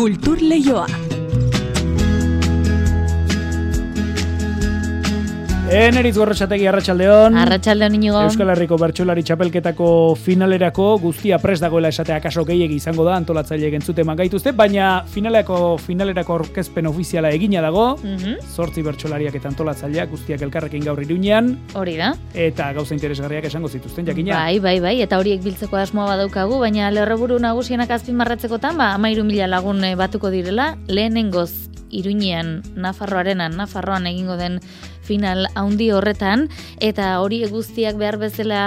Kultur Leioa. Eneritz gorrotxategi arratsaldeon. Arratsaldeon inigo. Euskal Herriko Bertsolari Txapelketako finalerako guztia pres dagoela esatea kaso gehiegi izango da antolatzaile gentzute gaituzte, baina finaleko finalerako orkezpen ofiziala egina dago. Mm Zortzi bertsolariak eta antolatzaileak guztiak elkarrekin gaur iruñean. Hori da. Eta gauza interesgarriak esango zituzten jakina. Bai, bai, bai, eta horiek biltzeko asmoa badaukagu, baina lerroburu nagusienak azpimarratzekotan, ba, amairu mila lagun eh, batuko direla, lehenengoz Iruñean, Nafarroarena, Nafarroan egingo den final haundi horretan eta hori guztiak behar bezala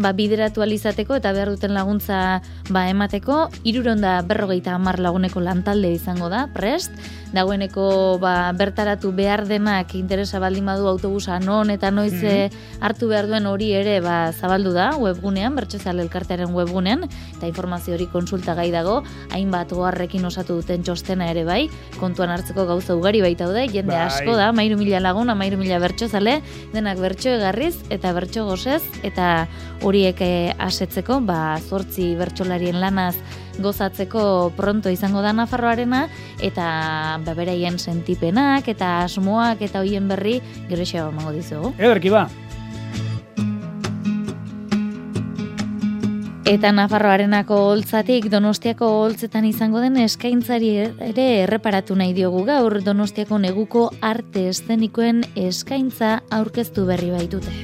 ba, bideratu alizateko eta behar duten laguntza ba, emateko. Iruronda berrogeita hamar laguneko lantalde izango da, prest dagoeneko ba, bertaratu behar denak interesa baldin badu autobusa non eta noiz mm hartu behar duen hori ere ba, zabaldu da webgunean, bertxezal elkartearen webgunean eta informazio hori konsulta gai dago hainbat goarrekin osatu duten txostena ere bai, kontuan hartzeko gauza ugari baita daude, jende bai. asko da, mairu mila lagun, mairu mila bertso zale, denak bertso egarriz eta bertso gozez, eta horiek eh, asetzeko, ba, zortzi bertsolarien lanaz gozatzeko pronto izango da Nafarroarena, eta beberaien sentipenak, eta asmoak, eta hoien berri, gero emango dizugu. Ederki ba, Eta Nafarroarenako holtzatik Donostiako holtzetan izango den eskaintzari ere erreparatu nahi diogu gaur Donostiako neguko arte eszenikoen eskaintza aurkeztu berri baitute.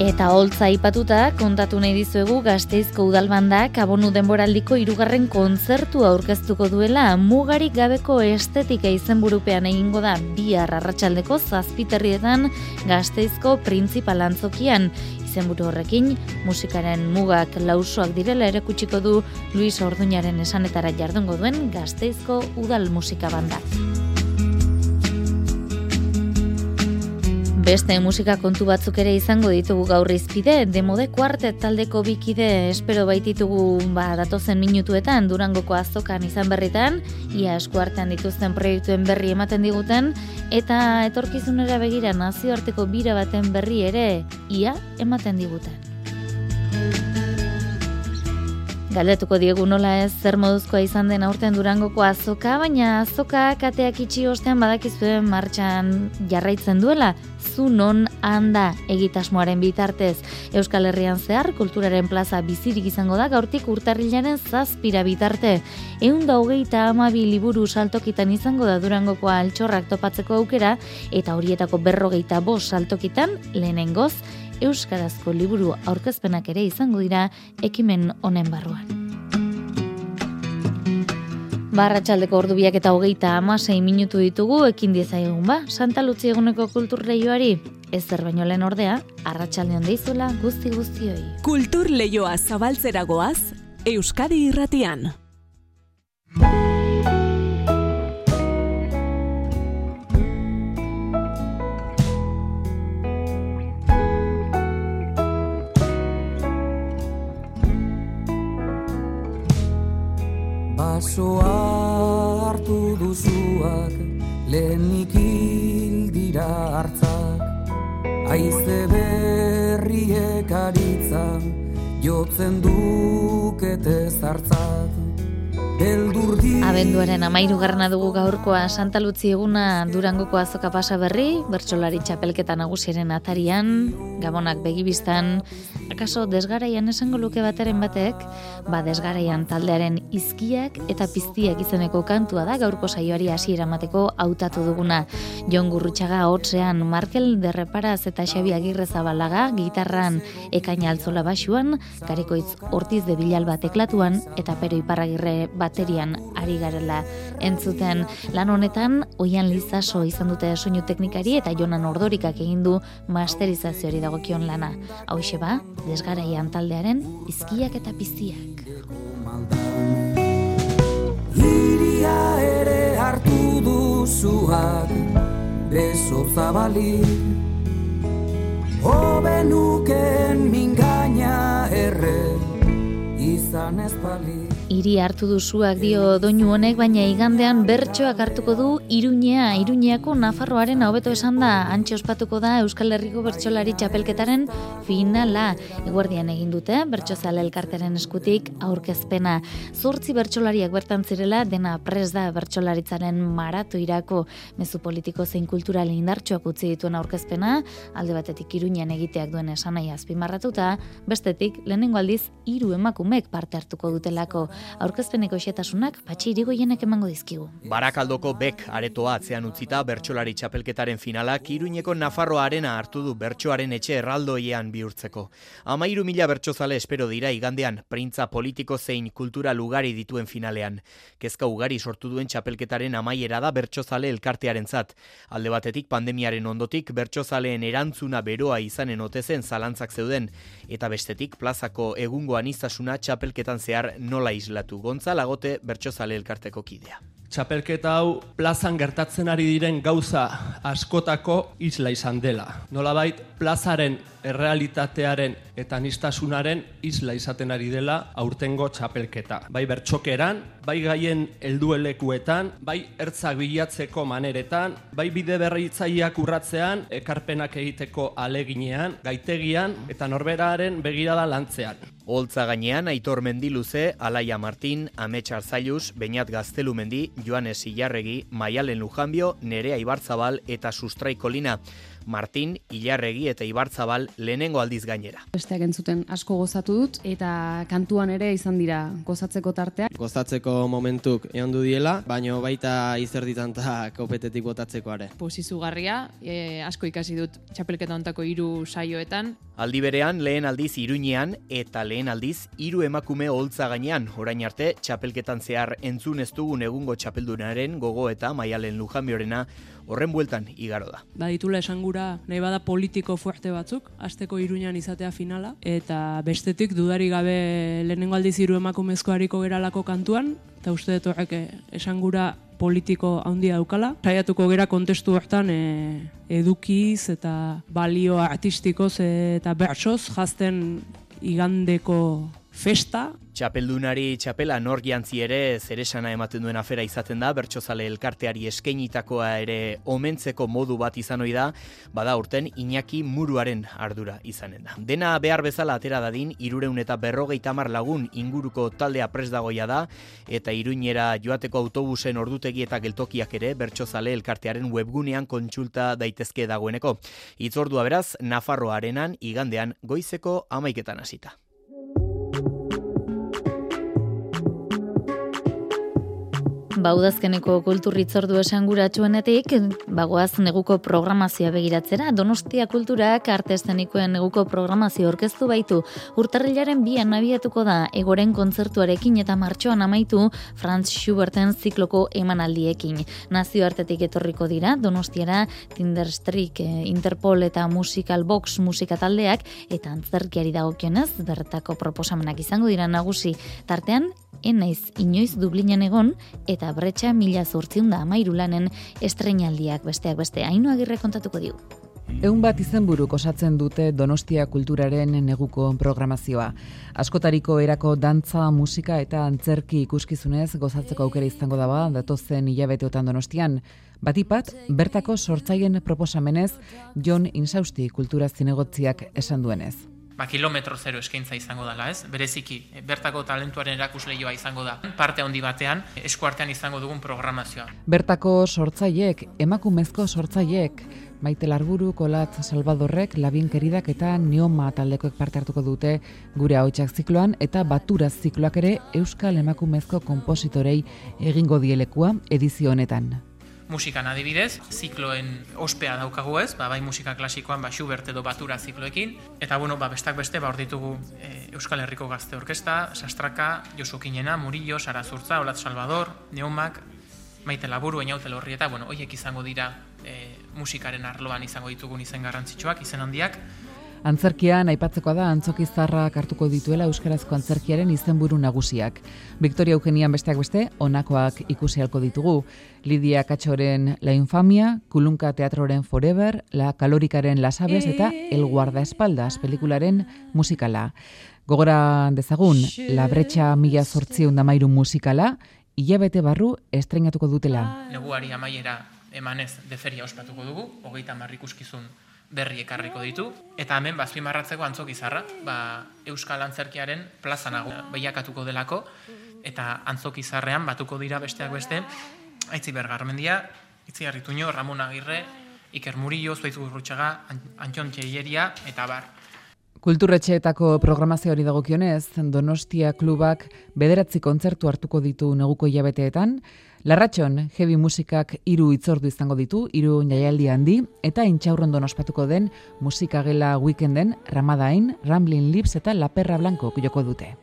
Eta holtza aipatuta kontatu nahi dizuegu Gasteizko udalbandak abonu denboraldiko hirugarren kontzertu aurkeztuko duela mugarik gabeko estetika izenburupean egingo da bihar arratsaldeko zazpiterrietan Gasteizko printzipal antzokian izenburu horrekin musikaren mugak lausoak direla ere kutsiko du Luis Orduñaren esanetara jardungo duen Gasteizko udal musika bandak. Beste musika kontu batzuk ere izango ditugu gaur izpide, demode kuartet taldeko bikide espero baititugu ba, datozen minutuetan durangoko azokan izan berritan, ia eskuartean dituzten proiektuen berri ematen diguten, eta etorkizunera begira nazioarteko bira baten berri ere, ia ematen diguten. Galdetuko diegu nola ez zer moduzkoa izan den aurten durangoko azoka, baina azoka kateak itxi ostean badakizuen martxan jarraitzen duela, zu non handa egitasmoaren bitartez. Euskal Herrian zehar, kulturaren plaza bizirik izango da, gaurtik urtarrilaren zazpira bitarte. Egun da hogeita amabi liburu saltokitan izango da durangoko altxorrak topatzeko aukera, eta horietako berrogeita bos saltokitan, lehenengoz, Euskarazko liburu aurkezpenak ere izango dira ekimen honen barruan. Barratxaldeko ordu biak eta hogeita amasei minutu ditugu ekin egun ba, Santa Lutzi eguneko kultur lehioari. Ez zer baino lehen ordea, arratsaldean deizula guzti guztioi. Kultur lehioa zabaltzeragoaz, Euskadi irratian. Abenduaren amairu garna dugu gaurkoa. Santa Lutzi eguna Durangoko azoka pasa berri, bertsolari txapelketa nagusiaren atarian, gabonak begibistan, akaso desgaraian esango luke bateren batek, ba desgaraian taldearen izkiak eta piztiak izeneko kantua da gaurko saioari hasiera emateko hautatu duguna. Jon Gurrutxaga hotzean Markel Derreparaz eta Xabi Agirre Zabalaga gitarran ekaina altzola basuan, Karekoitz Ortiz de Bilal bateklatuan eta Pero Iparragirre bat baterian ari garela entzuten lan honetan oian lizaso izan dute soinu teknikari eta jonan ordorikak egin du masterizazioari dagokion lana. Hau ba desgaraian taldearen izkiak eta piztiak. Iria ere hartu duzuak beso zabali Obenuken mingaina erre izan izan ez bali Iri hartu duzuak dio doinu honek, baina igandean bertsoak hartuko du Iruñea, Iruñeako Nafarroaren hobeto esan da, antxe ospatuko da Euskal Herriko bertsolari txapelketaren finala. Eguerdian egin dute, bertsozale elkarteren eskutik aurkezpena. Zortzi bertsolariak bertan zirela, dena pres da bertsolaritzaren maratu irako mezu politiko zein kulturale indartsuak utzi dituen aurkezpena, alde batetik Iruñean egiteak duen esanai azpimarratuta, bestetik lehenengo aldiz hiru emakumek parte hartuko dutelako. Aurkezpeneko xetasunak patxi irigoienek emango dizkigu. Barakaldoko bek aretoa atzean utzita bertsolari txapelketaren finalak Iruñeko Nafarroa arena hartu du bertsoaren etxe erraldoiean bihurtzeko. Amairu mila bertsozale espero dira igandean, printza politiko zein kultura lugari dituen finalean. Kezka ugari sortu duen txapelketaren amaiera da bertsozale elkartearen zat. Alde batetik pandemiaren ondotik bertsozaleen erantzuna beroa izanen otezen zalantzak zeuden, eta bestetik plazako egungo aniztasuna txapelketan zehar nola islatu. Gontzal agote bertsozale elkarteko kidea. Txapelketa hau plazan gertatzen ari diren gauza askotako isla izan dela. Nolabait, plazaren errealitatearen eta nistasunaren isla izaten ari dela aurtengo txapelketa. Bai bertxokeran, bai gaien helduelekuetan, bai ertzak bilatzeko maneretan, bai bide berritzaileak urratzean, ekarpenak egiteko aleginean, gaitegian eta norberaren begirada lantzean. Holtza gainean Aitor Mendiluze, Alaia Martin, Amets Arzailuz, Beñat Gaztelumendi, Joanes Ilarregi, Maialen Lujanbio, Nerea Ibarzabal eta Sustrai Kolina. Martin, Ilarregi eta Ibarzabal lehenengo aldiz gainera. Besteak entzuten asko gozatu dut eta kantuan ere izan dira gozatzeko tarteak. Gozatzeko momentuk egon du diela, baino baita izerditan eta kopetetik botatzeko are. Posizugarria, e, asko ikasi dut txapelketa ontako hiru saioetan. Aldi berean lehen aldiz Iruñean eta lehen aldiz hiru emakume holtza gainean. Orain arte txapelketan zehar entzun ez dugun egungo txapeldunaren gogo eta Maialen Lujanbiorena horren bueltan igaro da. Baditula esangura nahi bada politiko fuerte batzuk, asteko iruñan izatea finala, eta bestetik dudari gabe lehenengo aldiz hiru emakumezko hariko geralako kantuan, eta uste dut horrek esangura politiko handia daukala. Saiatuko gera kontestu hortan e, edukiz eta balio artistikoz eta bertsoz jazten igandeko festa. Txapeldunari txapela nor jantzi ere zeresana ematen duen afera izaten da, bertsozale elkarteari eskeinitakoa ere omentzeko modu bat izan ohi da, bada urten Iñaki Muruaren ardura izanen da. Dena behar bezala atera dadin, irureun eta berrogeita mar lagun inguruko taldea pres dagoia da, eta iruñera joateko autobusen ordutegi eta geltokiak ere bertsozale elkartearen webgunean kontsulta daitezke dagoeneko. Itzordua beraz, Nafarroa arenan igandean goizeko amaiketan hasita. Baudazkeneko kulturritzordu esanguratsuenetik, bagoaz neguko programazioa begiratzera, Donostia Kulturak artestenikoen neguko programazio orkestu baitu, urtarrilaren bian abiatuko da, egoren kontzertuarekin eta martxoan amaitu Franz Schuberten zikloko emanaldiekin. Nazio artetik etorriko dira, Donostiara, Tinderstrik, Interpol eta Musical Box musika taldeak, eta antzerkiari dagokionez, bertako proposamenak izango dira nagusi, tartean, enaiz inoiz Dublinan egon, eta bretxa mila zortziun da amairu lanen estrenaldiak besteak beste hainu agirre kontatuko diu. Egun bat izenburuk osatzen dute Donostia kulturaren neguko programazioa. Askotariko erako dantza, musika eta antzerki ikuskizunez gozatzeko aukera izango daba datozen hilabeteotan Donostian. Batipat, bertako sortzaien proposamenez Jon Insausti kultura zinegotziak esan duenez ba, kilometro zero eskaintza izango dela, ez? Bereziki, bertako talentuaren erakusleioa izango da. Parte handi batean, eskuartean izango dugun programazioa. Bertako sortzaiek, emakumezko sortzaiek, Maite Larburu, Kolat Salvadorrek, Labin Keridak eta Nioma taldekoek parte hartuko dute gure hautsak zikloan eta Batura zikloak ere Euskal Emakumezko kompositorei egingo dielekua edizio honetan musikan adibidez, zikloen ospea daukagu ez, ba, bai musika klasikoan, ba, Schubert edo Batura zikloekin, eta bueno, ba, bestak beste, ba, hor ditugu e, Euskal Herriko Gazte Orkesta, Sastraka, Josu Kinena, Murillo, Sara Zurtza, Olat Salvador, Neumak, Maite Laburu, Einaute Lorri, eta bueno, hoiek izango dira e, musikaren arloan izango ditugun izen garrantzitsuak, izen handiak, Antzerkian aipatzeko da antzokizarrak hartuko dituela euskarazko antzerkiaren izenburu nagusiak. Victoria Eugenian besteak beste onakoak ikusi halko ditugu. Lidia Katxoren La Infamia, Kulunka Teatroren Forever, La Kalorikaren Las Aves eta El Guardaespaldas pelikularen musikala. Gogora dezagun, La Brecha Mila Zortzion Damairu musikala, hilabete barru estrenatuko dutela. Neguari amaiera emanez deferia ospatuko dugu, hogeita marrikuskizun berri ekarriko ditu, eta hemen bazpimarratzeko antzok izarra, ba, Euskal Antzerkiaren plaza nago. Behiakatuko delako, eta antzok izarrean batuko dira besteak beste, Aitzi Bergarmendia, Itzi Arrituño, Ramon Agirre, Iker Murillo, Zuaizu Gurrutxaga, Antxon Txeieria, eta bar. Kulturretxeetako programazio hori dagokionez, Donostia klubak bederatzi kontzertu hartuko ditu neguko hilabeteetan, Larratxon, heavy musikak hiru itzordu izango ditu, hiru jaialdi handi, eta intxaurrondon ospatuko den musikagela weekenden Ramadain, Ramblin Lips eta La Perra Blanco joko dute.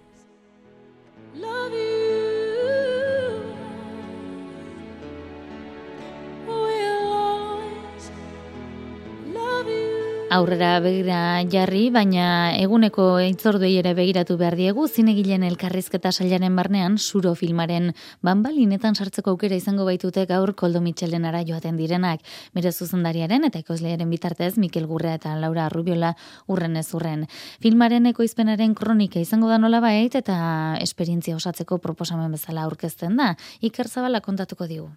Aurrera begira jarri, baina eguneko itzorduei ere begiratu behar diegu, zinegilen elkarrizketa sailaren barnean, suro filmaren banbalinetan sartzeko aukera izango baitute gaur koldo mitxelen ara joaten direnak. Bere zuzendariaren eta ekoslearen bitartez, Mikel Gurrea eta Laura Rubiola urren ez urren. Filmaren ekoizpenaren kronika izango da nola bait eta esperientzia osatzeko proposamen bezala aurkezten da. Iker Zabala kontatuko digu.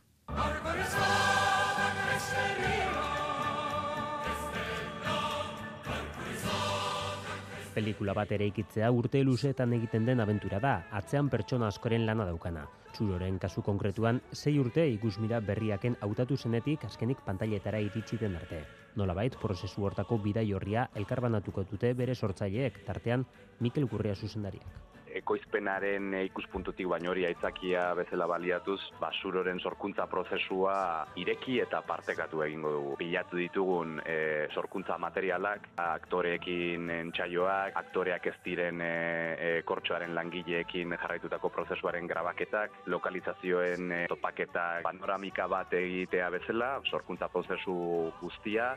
Pelikula bat ere ikitzea urte luzeetan egiten den abentura da, atzean pertsona askoren lana daukana. Txuroren kasu konkretuan, sei urte ikusmira berriaken hautatu zenetik azkenik pantailetara iritsi den arte. Nolabait, prozesu hortako bidai horria elkarbanatuko dute bere sortzaileek, tartean Mikel Gurria zuzendariak ekoizpenaren ikuspuntutik baino hori aitzakia bezala baliatuz, basuroren sorkuntza prozesua ireki eta partekatu egingo dugu. Bilatu ditugun e, sorkuntza materialak, aktoreekin entxaioak, aktoreak ez diren e, e, kortxoaren langileekin jarraitutako prozesuaren grabaketak, lokalizazioen e, topaketak, panoramika bat egitea bezala, sorkuntza prozesu guztia,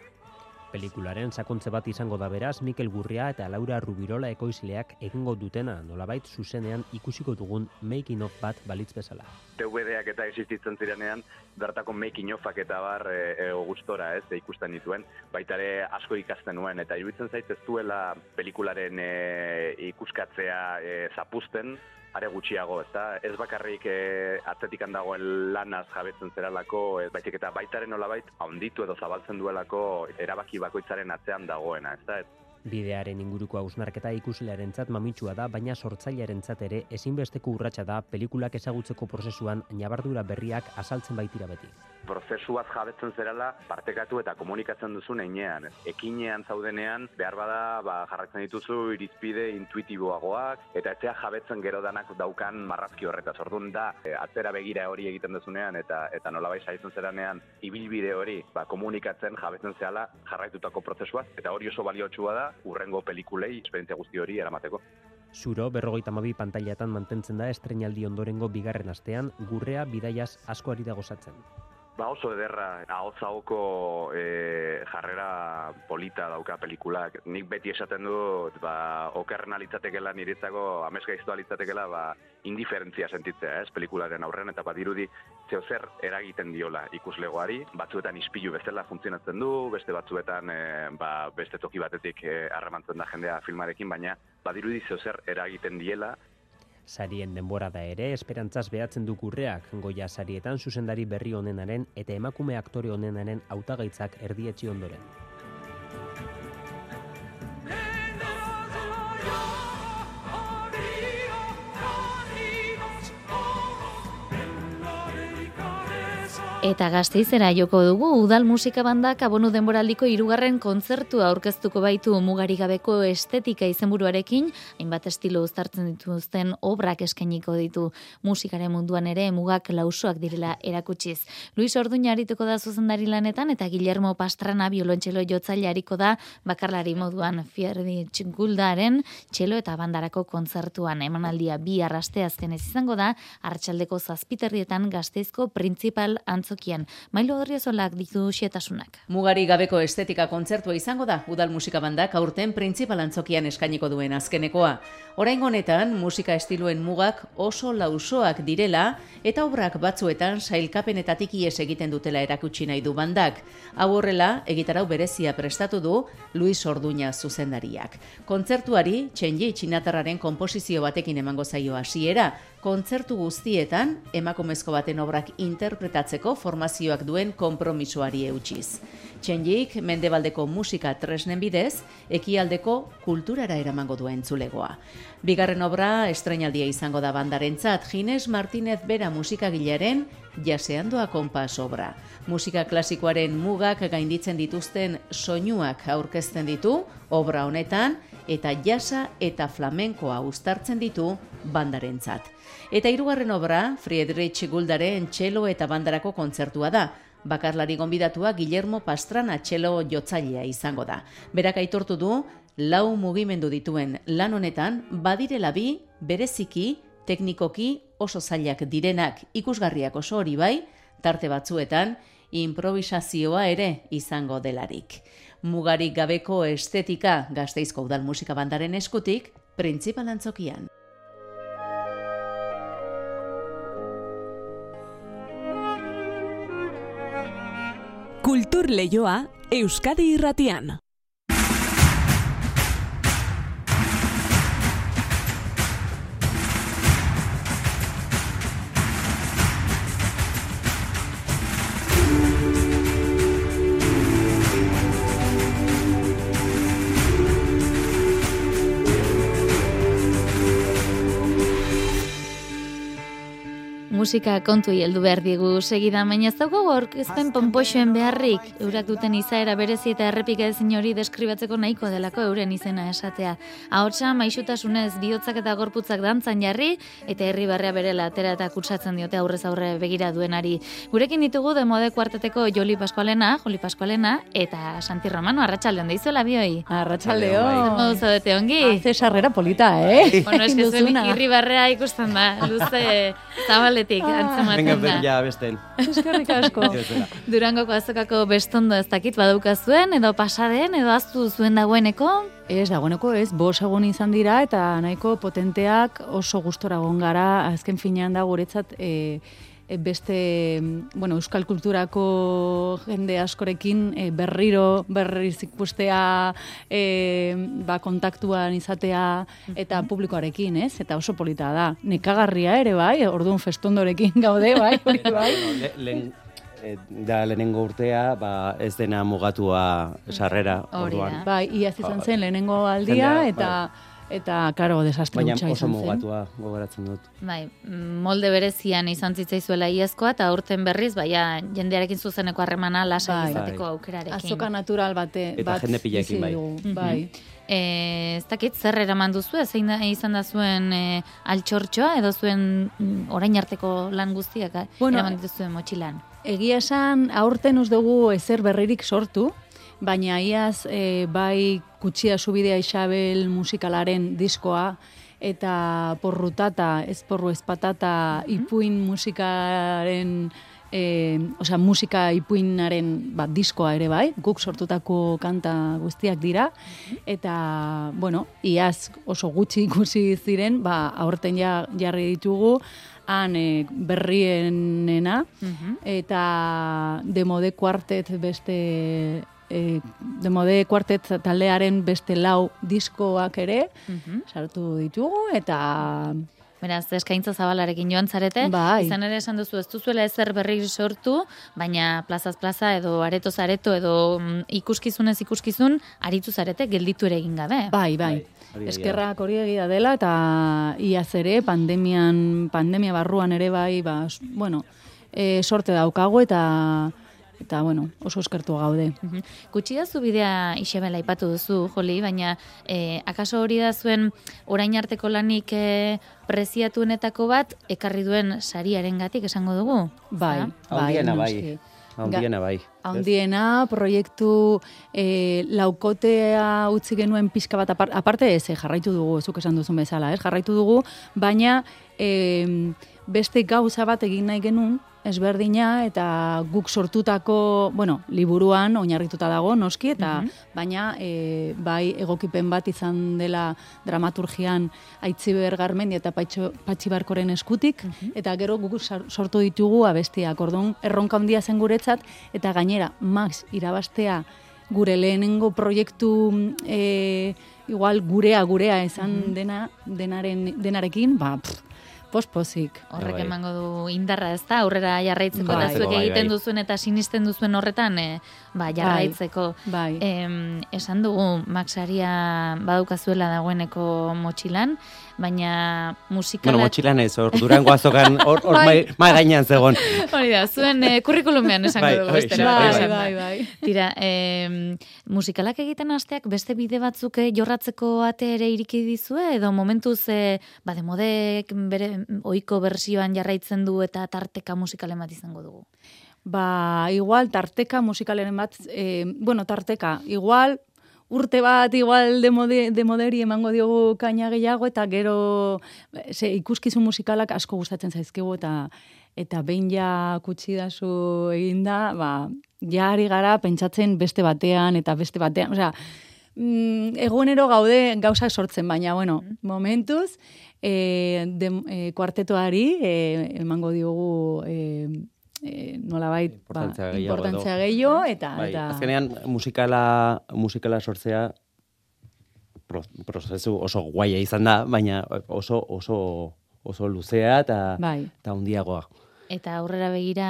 Pelikularen sakontze bat izango da beraz Mikel Gurria eta Laura Rubirola ekoizleak egingo dutena. Nolabait zuzenean ikusiko dugun making of bat balitz bezala. DVD-ak eta existitzen zirenean bertako making ofak eta bar e, e, gustora ez e, ikusten dituen, baita ere asko ikasten nuen eta iruditzen zait ez duela pelikularen e, ikuskatzea e, zapusten, are gutxiago, ez da? Ez bakarrik e, atzetik handagoen lanaz jabetzen zeralako, ez baitik eta baitaren nolabait, haunditu edo zabaltzen duelako erabaki bakoitzaren atzean dagoena, ez da? Bidearen inguruko hausnarketa ikuslearentzat mamitsua da, baina sortzailearentzat ere ezinbesteko urratsa da pelikulak ezagutzeko prozesuan nabardura berriak azaltzen baitira beti. Prozesuaz jabetzen zerala partekatu eta komunikatzen duzu neinean. Ekinean zaudenean behar bada ba, jarratzen dituzu irizpide intuitiboagoak eta etzea jabetzen gero danak daukan marrazki horreta. Orduan da, e, atzera begira hori egiten duzunean eta eta nolabait saitzen zeranean ibilbide hori ba, komunikatzen jabetzen zerala jarraitutako prozesuaz eta hori oso baliotsua da urrengo pelikulei esperientzia guzti hori eramateko. Zuro, berrogeita mabi pantailatan mantentzen da estrenaldi ondorengo bigarren astean, gurrea bidaiaz asko ari da gozatzen. Ba oso ederra, ahotza oko e, jarrera polita dauka pelikulak. Nik beti esaten dut, ba, okerren alitzatekela niretzako, amesgaiztu alitzatekela, ba, indiferentzia sentitzea, ez, pelikularen aurren, eta badirudi zeo zer eragiten diola ikuslegoari, batzuetan ispilu bezala funtzionatzen du, beste batzuetan e, ba, beste toki batetik e, harremantzen da jendea filmarekin, baina badirudi zeo zer eragiten diela, Sarien denbora da ere, esperantzaz behatzen du gurreak, goia sarietan zuzendari berri honenaren eta emakume aktore honenaren hautagaitzak erdietzi ondoren. Eta gazteizera joko dugu, udal musika bandak abonu denboraldiko irugarren kontzertua aurkeztuko baitu mugari gabeko estetika izenburuarekin, hainbat estilo uztartzen dituzten obrak eskainiko ditu musikaren munduan ere mugak lausoak direla erakutsiz. Luis Orduña harituko da zuzendari lanetan eta Guillermo Pastrana biolontxelo jotzaile hariko da bakarlari moduan fierdi txinkuldaren txelo eta bandarako kontzertuan emanaldia bi arraste azkenez izango da, hartxaldeko zazpiterrietan gazteizko principal antzo antzokian. Mailo Odriozolak ditu xietasunak. Mugari gabeko estetika kontzertua izango da Udal Musika Bandak aurten printzipal antzokian eskainiko duen azkenekoa. Orain honetan, musika estiloen mugak oso lausoak direla eta obrak batzuetan sailkapenetatik ies egiten dutela erakutsi nahi du bandak. Hau horrela, egitarau berezia prestatu du Luis Orduña zuzendariak. Kontzertuari, txenji txinatarraren komposizio batekin emango zaio hasiera, kontzertu guztietan emakumezko baten obrak interpretatzeko formazioak duen konpromisoari eutxiz. Txenjik mendebaldeko musika tresnen bidez, ekialdeko kulturara eramango duen zulegoa. Bigarren obra estrenaldia izango da bandarentzat Gines Martinez Bera musikagilaren jaseandoa konpas obra. Musika klasikoaren mugak gainditzen dituzten soinuak aurkezten ditu obra honetan eta jasa eta flamenkoa uztartzen ditu bandarentzat. Eta hirugarren obra Friedrich Guldaren txelo eta bandarako kontzertua da. Bakarlari gonbidatua Guillermo Pastrana txelo jotzailea izango da. Berak aitortu du lau mugimendu dituen lan honetan badirela bi bereziki teknikoki oso zailak direnak ikusgarriak oso hori bai, tarte batzuetan improvisazioa ere izango delarik. Mugarik gabeko estetika gazteizko udal musika bandaren eskutik, printzipal antzokian. Kultur Leioa Euskadi Irratian. Musika kontu heldu behar digu segida, baina ez dago aurkezpen ponpoxoen beharrik, eurak duten izaera berezi eta errepika ezin hori deskribatzeko nahiko delako euren izena esatea. Ahotsa maixutasunez bihotzak eta gorputzak dantzan jarri, eta herri barrea bere latera eta kutsatzen diote aurrez aurre begira duenari. Gurekin ditugu de mode kuarteteko Joli Pascualena, Joli Pascualena, eta Santi Romano, arratsaldeon deizuela bioi. Arratxaldeon. Modu zaudete ongi? Sarrera polita, eh? Bueno, es que zuen irri barrea ikusten da, luze zabaletik antzematen Venga, da. ja, besten. Eskerrik asko. Durangoko azokako bestondo ez dakit badauka zuen, edo pasaden, edo aztu zuen dagoeneko. Ez, dagoeneko ez, bos egun izan dira eta nahiko potenteak oso gustora egon gara, azken finean da guretzat e, e, beste, bueno, euskal kulturako jende askorekin e, berriro, berriz ikustea, e, ba, kontaktuan izatea eta publikoarekin, ez? Eta oso polita da. Nekagarria ere bai, orduan festondorekin gaude, bai, hori bai. Lehen, eh, da lehenengo urtea, ba, ez dena mugatua sarrera. Hori orduan. da. Bai, iaz izan zen lehenengo aldia, Jendea, eta eta karo desastre Baina oso izan zen. mugatua gogoratzen dut. Bai, molde berezian izan zitzaizuela iazkoa, eta aurten berriz, baina jendearekin zuzeneko harremana lasa Bai. izateko Bai. aukerarekin. Azoka natural bate, Eta bat jende pilaekin bizi bai. dugu, Mhm. bai. E, ez dakit, zer eraman duzu, zein da, izan da zuen e, altxortxoa, edo zuen mm, orain arteko lan guztiak bueno, Bueno, eraman dituzuen motxilan. Egia esan, aurten ez dugu ezer berririk sortu, baina iaz e, bai kutsia subidea Isabel musikalaren diskoa, eta porrutata, ez porru ez patata, ipuin musikaren, e, osea, musika ipuinaren bat, diskoa ere bai, guk sortutako kanta guztiak dira, eta, bueno, iaz oso gutxi ikusi ziren, ba, aurten ja jarri ditugu, han e, berrienena, eta demode kuartet beste e, demode kuartet taldearen beste lau diskoak ere sartu ditugu eta Beraz, eskaintza zabalarekin joan zarete, Bai. izan ere esan duzu ez duzuela ezer berri sortu, baina plazaz plaza edo aretoz areto edo mm, ikuskizunez ikuskizun, aritu zarete gelditu ere egin gabe. bai, bai. da. Eskerrak hori egia dela eta iaz ere pandemian pandemia barruan ere bai, ba, bueno, e, sorte daukagu eta eta bueno, oso eskertu gaude. Gutxi da zu bidea Isabel aipatu duzu, Joli, baina eh, akaso hori da zuen orain arteko lanik eh, preziatuenetako bat ekarri duen sariarengatik esango dugu? Bai? Handiena bai. noski. Handiena bai. Handiena, proiektu e, laukotea utzi genuen pixka bat apar, aparte ez, jarraitu dugu, zuk esan duzun bezala, ez? jarraitu dugu, baina e, beste gauza bat egin nahi genuen, ezberdina eta guk sortutako, bueno, liburuan oinarrituta dago noski eta Mhm. baina e, bai egokipen bat izan dela dramaturgian Aitziber Garmendi eta Patxo Patxi Barkoren eskutik eta gero guk sortu ditugu abestiak. Ordun erronka handia zen guretzat eta gainera Max irabastea gure lehenengo proiektu e, igual gurea gurea izan dena denaren denarekin, ba pff, pospozik. Horrek emango du indarra, ez da, aurrera jarraitzeko, Bai. eta zuek Bai, egiten bai. duzuen eta sinisten duzuen horretan, e, ba, jarraitzeko. Bai. Em, esan dugu, Maxaria badukazuela dagoeneko motxilan, baina musikalak... Bueno, motxilan ez, hor durango azokan, hor, hor Bai. mai, mai gainean zegoen. Hori da, zuen eh, kurrikulumean esango Bai, dugu. bestela, bai, esan da. bai, bai. Tira, em, musikalak egiten hasteak beste bide batzuk eh, jorratzeko ate ere iriki dizue, edo momentuz, e, ba, demodek bere oiko bersioan jarraitzen du eta tarteka musikalen bat izango dugu. Ba, igual tarteka musikaleren bat, eh, bueno, tarteka, igual urte bat, igual demode, demoderi emango diogu kaina gehiago, eta gero eh, ze, ikuskizun musikalak asko gustatzen zaizkigu, eta eta behin ja kutsi dazu eginda, ba, ja ari gara pentsatzen beste batean, eta beste batean, osea, mm, egunero gaude gauzak sortzen, baina, bueno, momentuz, e, de, e, kuartetoari e, emango diogu e, e, nolabait ba, Importantzia gehiago edo. importantzia gehiago, eta, Bai, eta azkenean musikala, musikala sortzea pro, prozesu oso guaia izan da, baina oso oso oso luzea eta Bai. eta handiagoa. Eta aurrera begira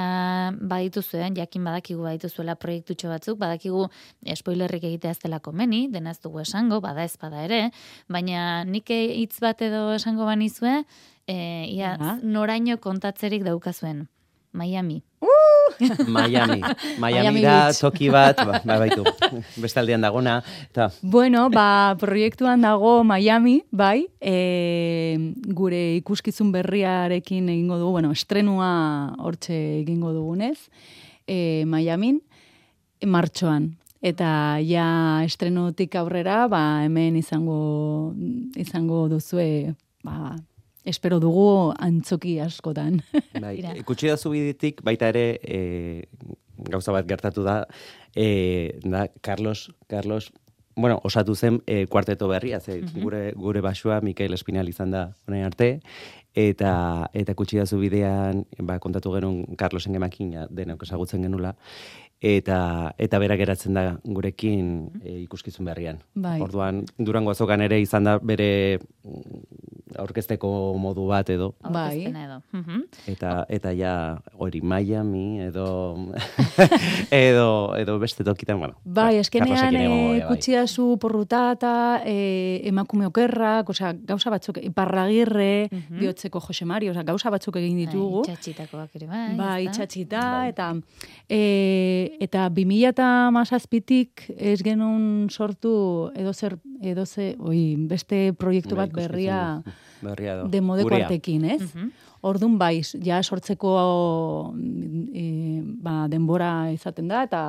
badituzu, eh? jakin badakigu badituzuela proiektutxo batzuk, badakigu spoilerrik egitea ez dela komeni, dena ez dugu esango, bada ez bada ere, baina nik hitz bat edo esango banizue, eh, ia, noraino kontatzerik daukazuen. Miami. Miami. Miami Miami da toki bat, ba, ba baitu. Bestaldean dagona eta Bueno, ba, proiektuan dago Miami, bai, e, gure ikuskizun berriarekin egingo dugu, bueno, estrenua hortxe egingo dugunez, e, Miamin, martxoan. Eta ja estrenutik aurrera, ba, hemen izango, izango duzue, ba, espero dugu antzoki askotan. Bai, ikutsi da bidetik baita ere e, gauza bat gertatu da, e, da Carlos, Carlos bueno, osatu zen e, kuarteto berria, ze Mhm. gure, gure basua Mikel Espinal izan da honen arte, eta eta kutsi da bidean ba, kontatu genuen Carlosen gemakina denok ezagutzen genula, eta eta berak geratzen da gurekin e, ikuskizun berrian. Bai. Orduan, Durango azokan ere izan da bere mm, aurkezteko modu bat edo. Bai. Edo. Mhm. Eta eta ja hori Miami edo edo edo beste tokitan, bueno. Bai, eskenean egongo e, gara, bai. kutsi dazu porrutata, e, emakume okerrak, osea, gauza batzuk, iparragirre, bihotzeko Jose Mari, osea, gauza batzuk egin ditugu. Bai, itxatxitakoak ere bai. Bai, itxatxita, eta e, eta 2000 eta mazazpitik ez genuen sortu edo zer, edo ze, oi, beste proiektu Bai, bat berria ikuskizun berria edo. demode Gurea. kuartekin, ez? Ordun bai, ja sortzeko e, ba, denbora izaten da, eta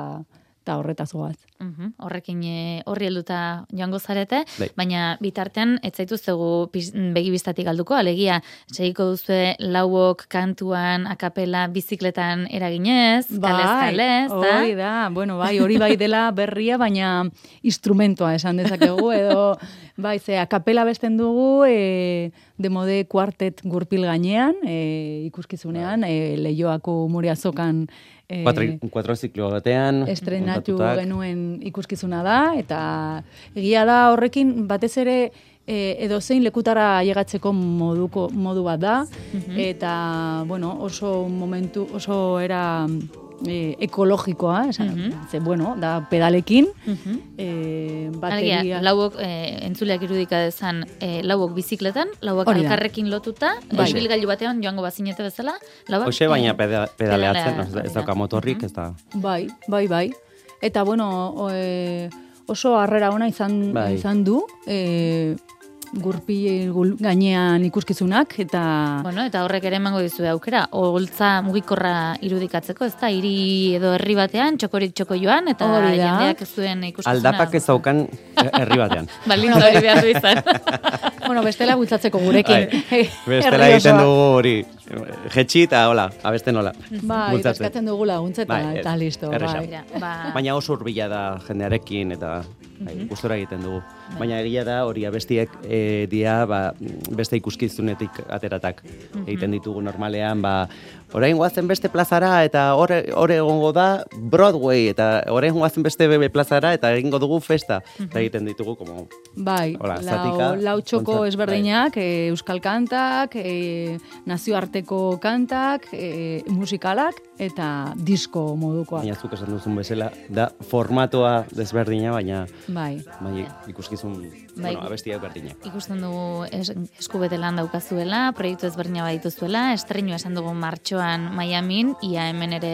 eta horretaz goaz. Mhm, Horrekin e, horri helduta joango zarete, Bai. baina bitartean ez zaituztegu pis- begi bistatik galduko, alegia segiko duzue lauok kantuan, akapela, bizikletan eraginez, kalez kalez, Bai, hori da, bueno, bai, hori bai dela berria, baina instrumentoa esan dezakegu, edo, bai, ze, akapela besten dugu, e, demode kuartet gurpil gainean, e, ikuskizunean, e, leioako umoriazokan e, Cuatro, cuatro ziklo batean. estrenatu montatutak. Ikuskizuna da, eta egia da horrekin batez ere e, edozein lekutara llegatzeko moduko modu bat da, eta bueno, oso momentu, oso era e, ekologikoa, esan, ze, bueno, da pedalekin, e, bateria... Alegia, lauok, e, entzuleak irudika dezan, e, lauok bizikletan, lauok Hori da. elkarrekin lotuta, Bai. ibilgailu batean joango bazinete bezala, lauak... Hoxe, baina e, peda- pedaleatzen, pedalea- ez, ez dauka motorrik, ez da. Bai, bai, bai. Eta bueno, o, e, oso harrera ona izan Bai. izan du. E, gurpi gul- gainean ikuskizunak eta Bueno, eta horrek ere emango dizu aukera, holtza mugikorra irudikatzeko, ez da, hiri edo herri batean, txokorik txoko joan, eta Hori da. jendeak ez duen ikuskizuna. Aldapak ez daukan herri batean. Baldin hori behar du izan. bueno, bestela bultzatzeko gurekin. Bai, Bestela egiten dugu hori. Jetxi eta hola, abesten nola. Bai, eskatzen dugu laguntza eta, Bai, eta listo. Bai. Ba, Baina oso urbila da jendearekin eta bai, Mhm. gustora egiten dugu. Baina egia da hori abestiek e, dia ba, beste ikuskizunetik ateratak Mhm. egiten ditugu normalean ba orain goazen beste plazara eta hor egongo da Broadway eta orain goazen beste bebe plazara eta egingo dugu festa eta egiten ditugu como Bai, Hola, lau, lau txoko kontzert- ezberdinak, e, euskal kantak, e, nazioarteko kantak, e, musikalak eta disko modukoak. baina zuk esan duzun bezala da formatoa desberdina baina Bai. bai ikuskizun Bai. bueno, abestiak berdinak. Ikusten dugu es, eskubete lan daukazuela, proiektu ezberdina badituzuela, estreinua esan dugu martxoan Miamin, ia hemen ere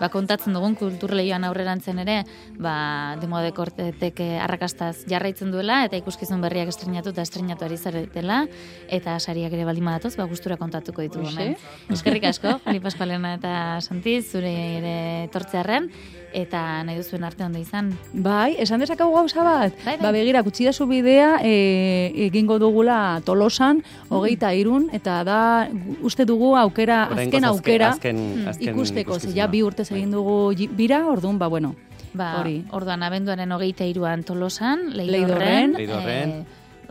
ba, kontatzen dugun kulturleioan aurrerantzen ere, ba, demode kortetek eh, arrakastaz jarraitzen duela, eta ikuskizun berriak estreinatu eta estreinatu ari zaretela, eta sariak ere baldin badatoz, ba, gustura kontatuko ditugu. Eskerrik asko, Felipe Aspalena eta Santi, zure ere tortzearren, eta nahi duzuen arte ondo izan. Bai, esan dezakagu gauza bat? Bai, bai. Ba, begira, kutsi zu bidea e, egingo dugula tolosan, hogeita irun, eta da, uste dugu aukera, azken aukera, azken- mm, azken ikusteko, ze ja bi urtez egin dugu ji- bira, orduan, ba, bueno, Ba, hori. orduan abenduaren hogeita iruan tolosan, Leidorren. leidorren, Leidorren. eh,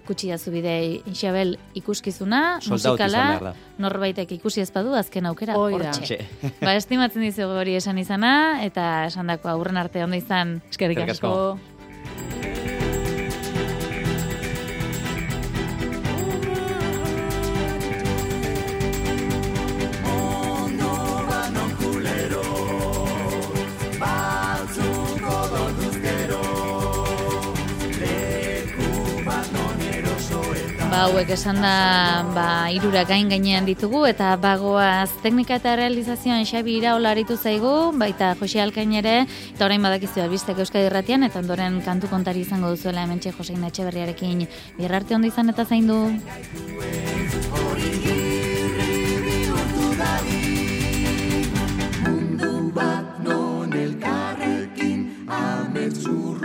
kutsi jazu bide Isabel ikuskizuna, Sold out izan behar musikala, norbaitek ikusi ez badu azken aukera hortxe. Ba, estimatzen dizugu hori esan izana, eta esan dako aurren arte ondo izan. Eskerrik Eskerrik asko. Ba, hauek esan da, ba, irura gain gainean ditugu, eta bagoaz teknika eta realizazioan Xabi Iraola aritu zaigu, baita Jose Alkain ere, eta orain badakizu albistek Euskadi Irratian, eta ondoren kantu kontari izango duzuela hementxe Josein Etxeberriarekin birrarte ondo izan eta zaindu. Mundu bat non elkarrekin amets urrun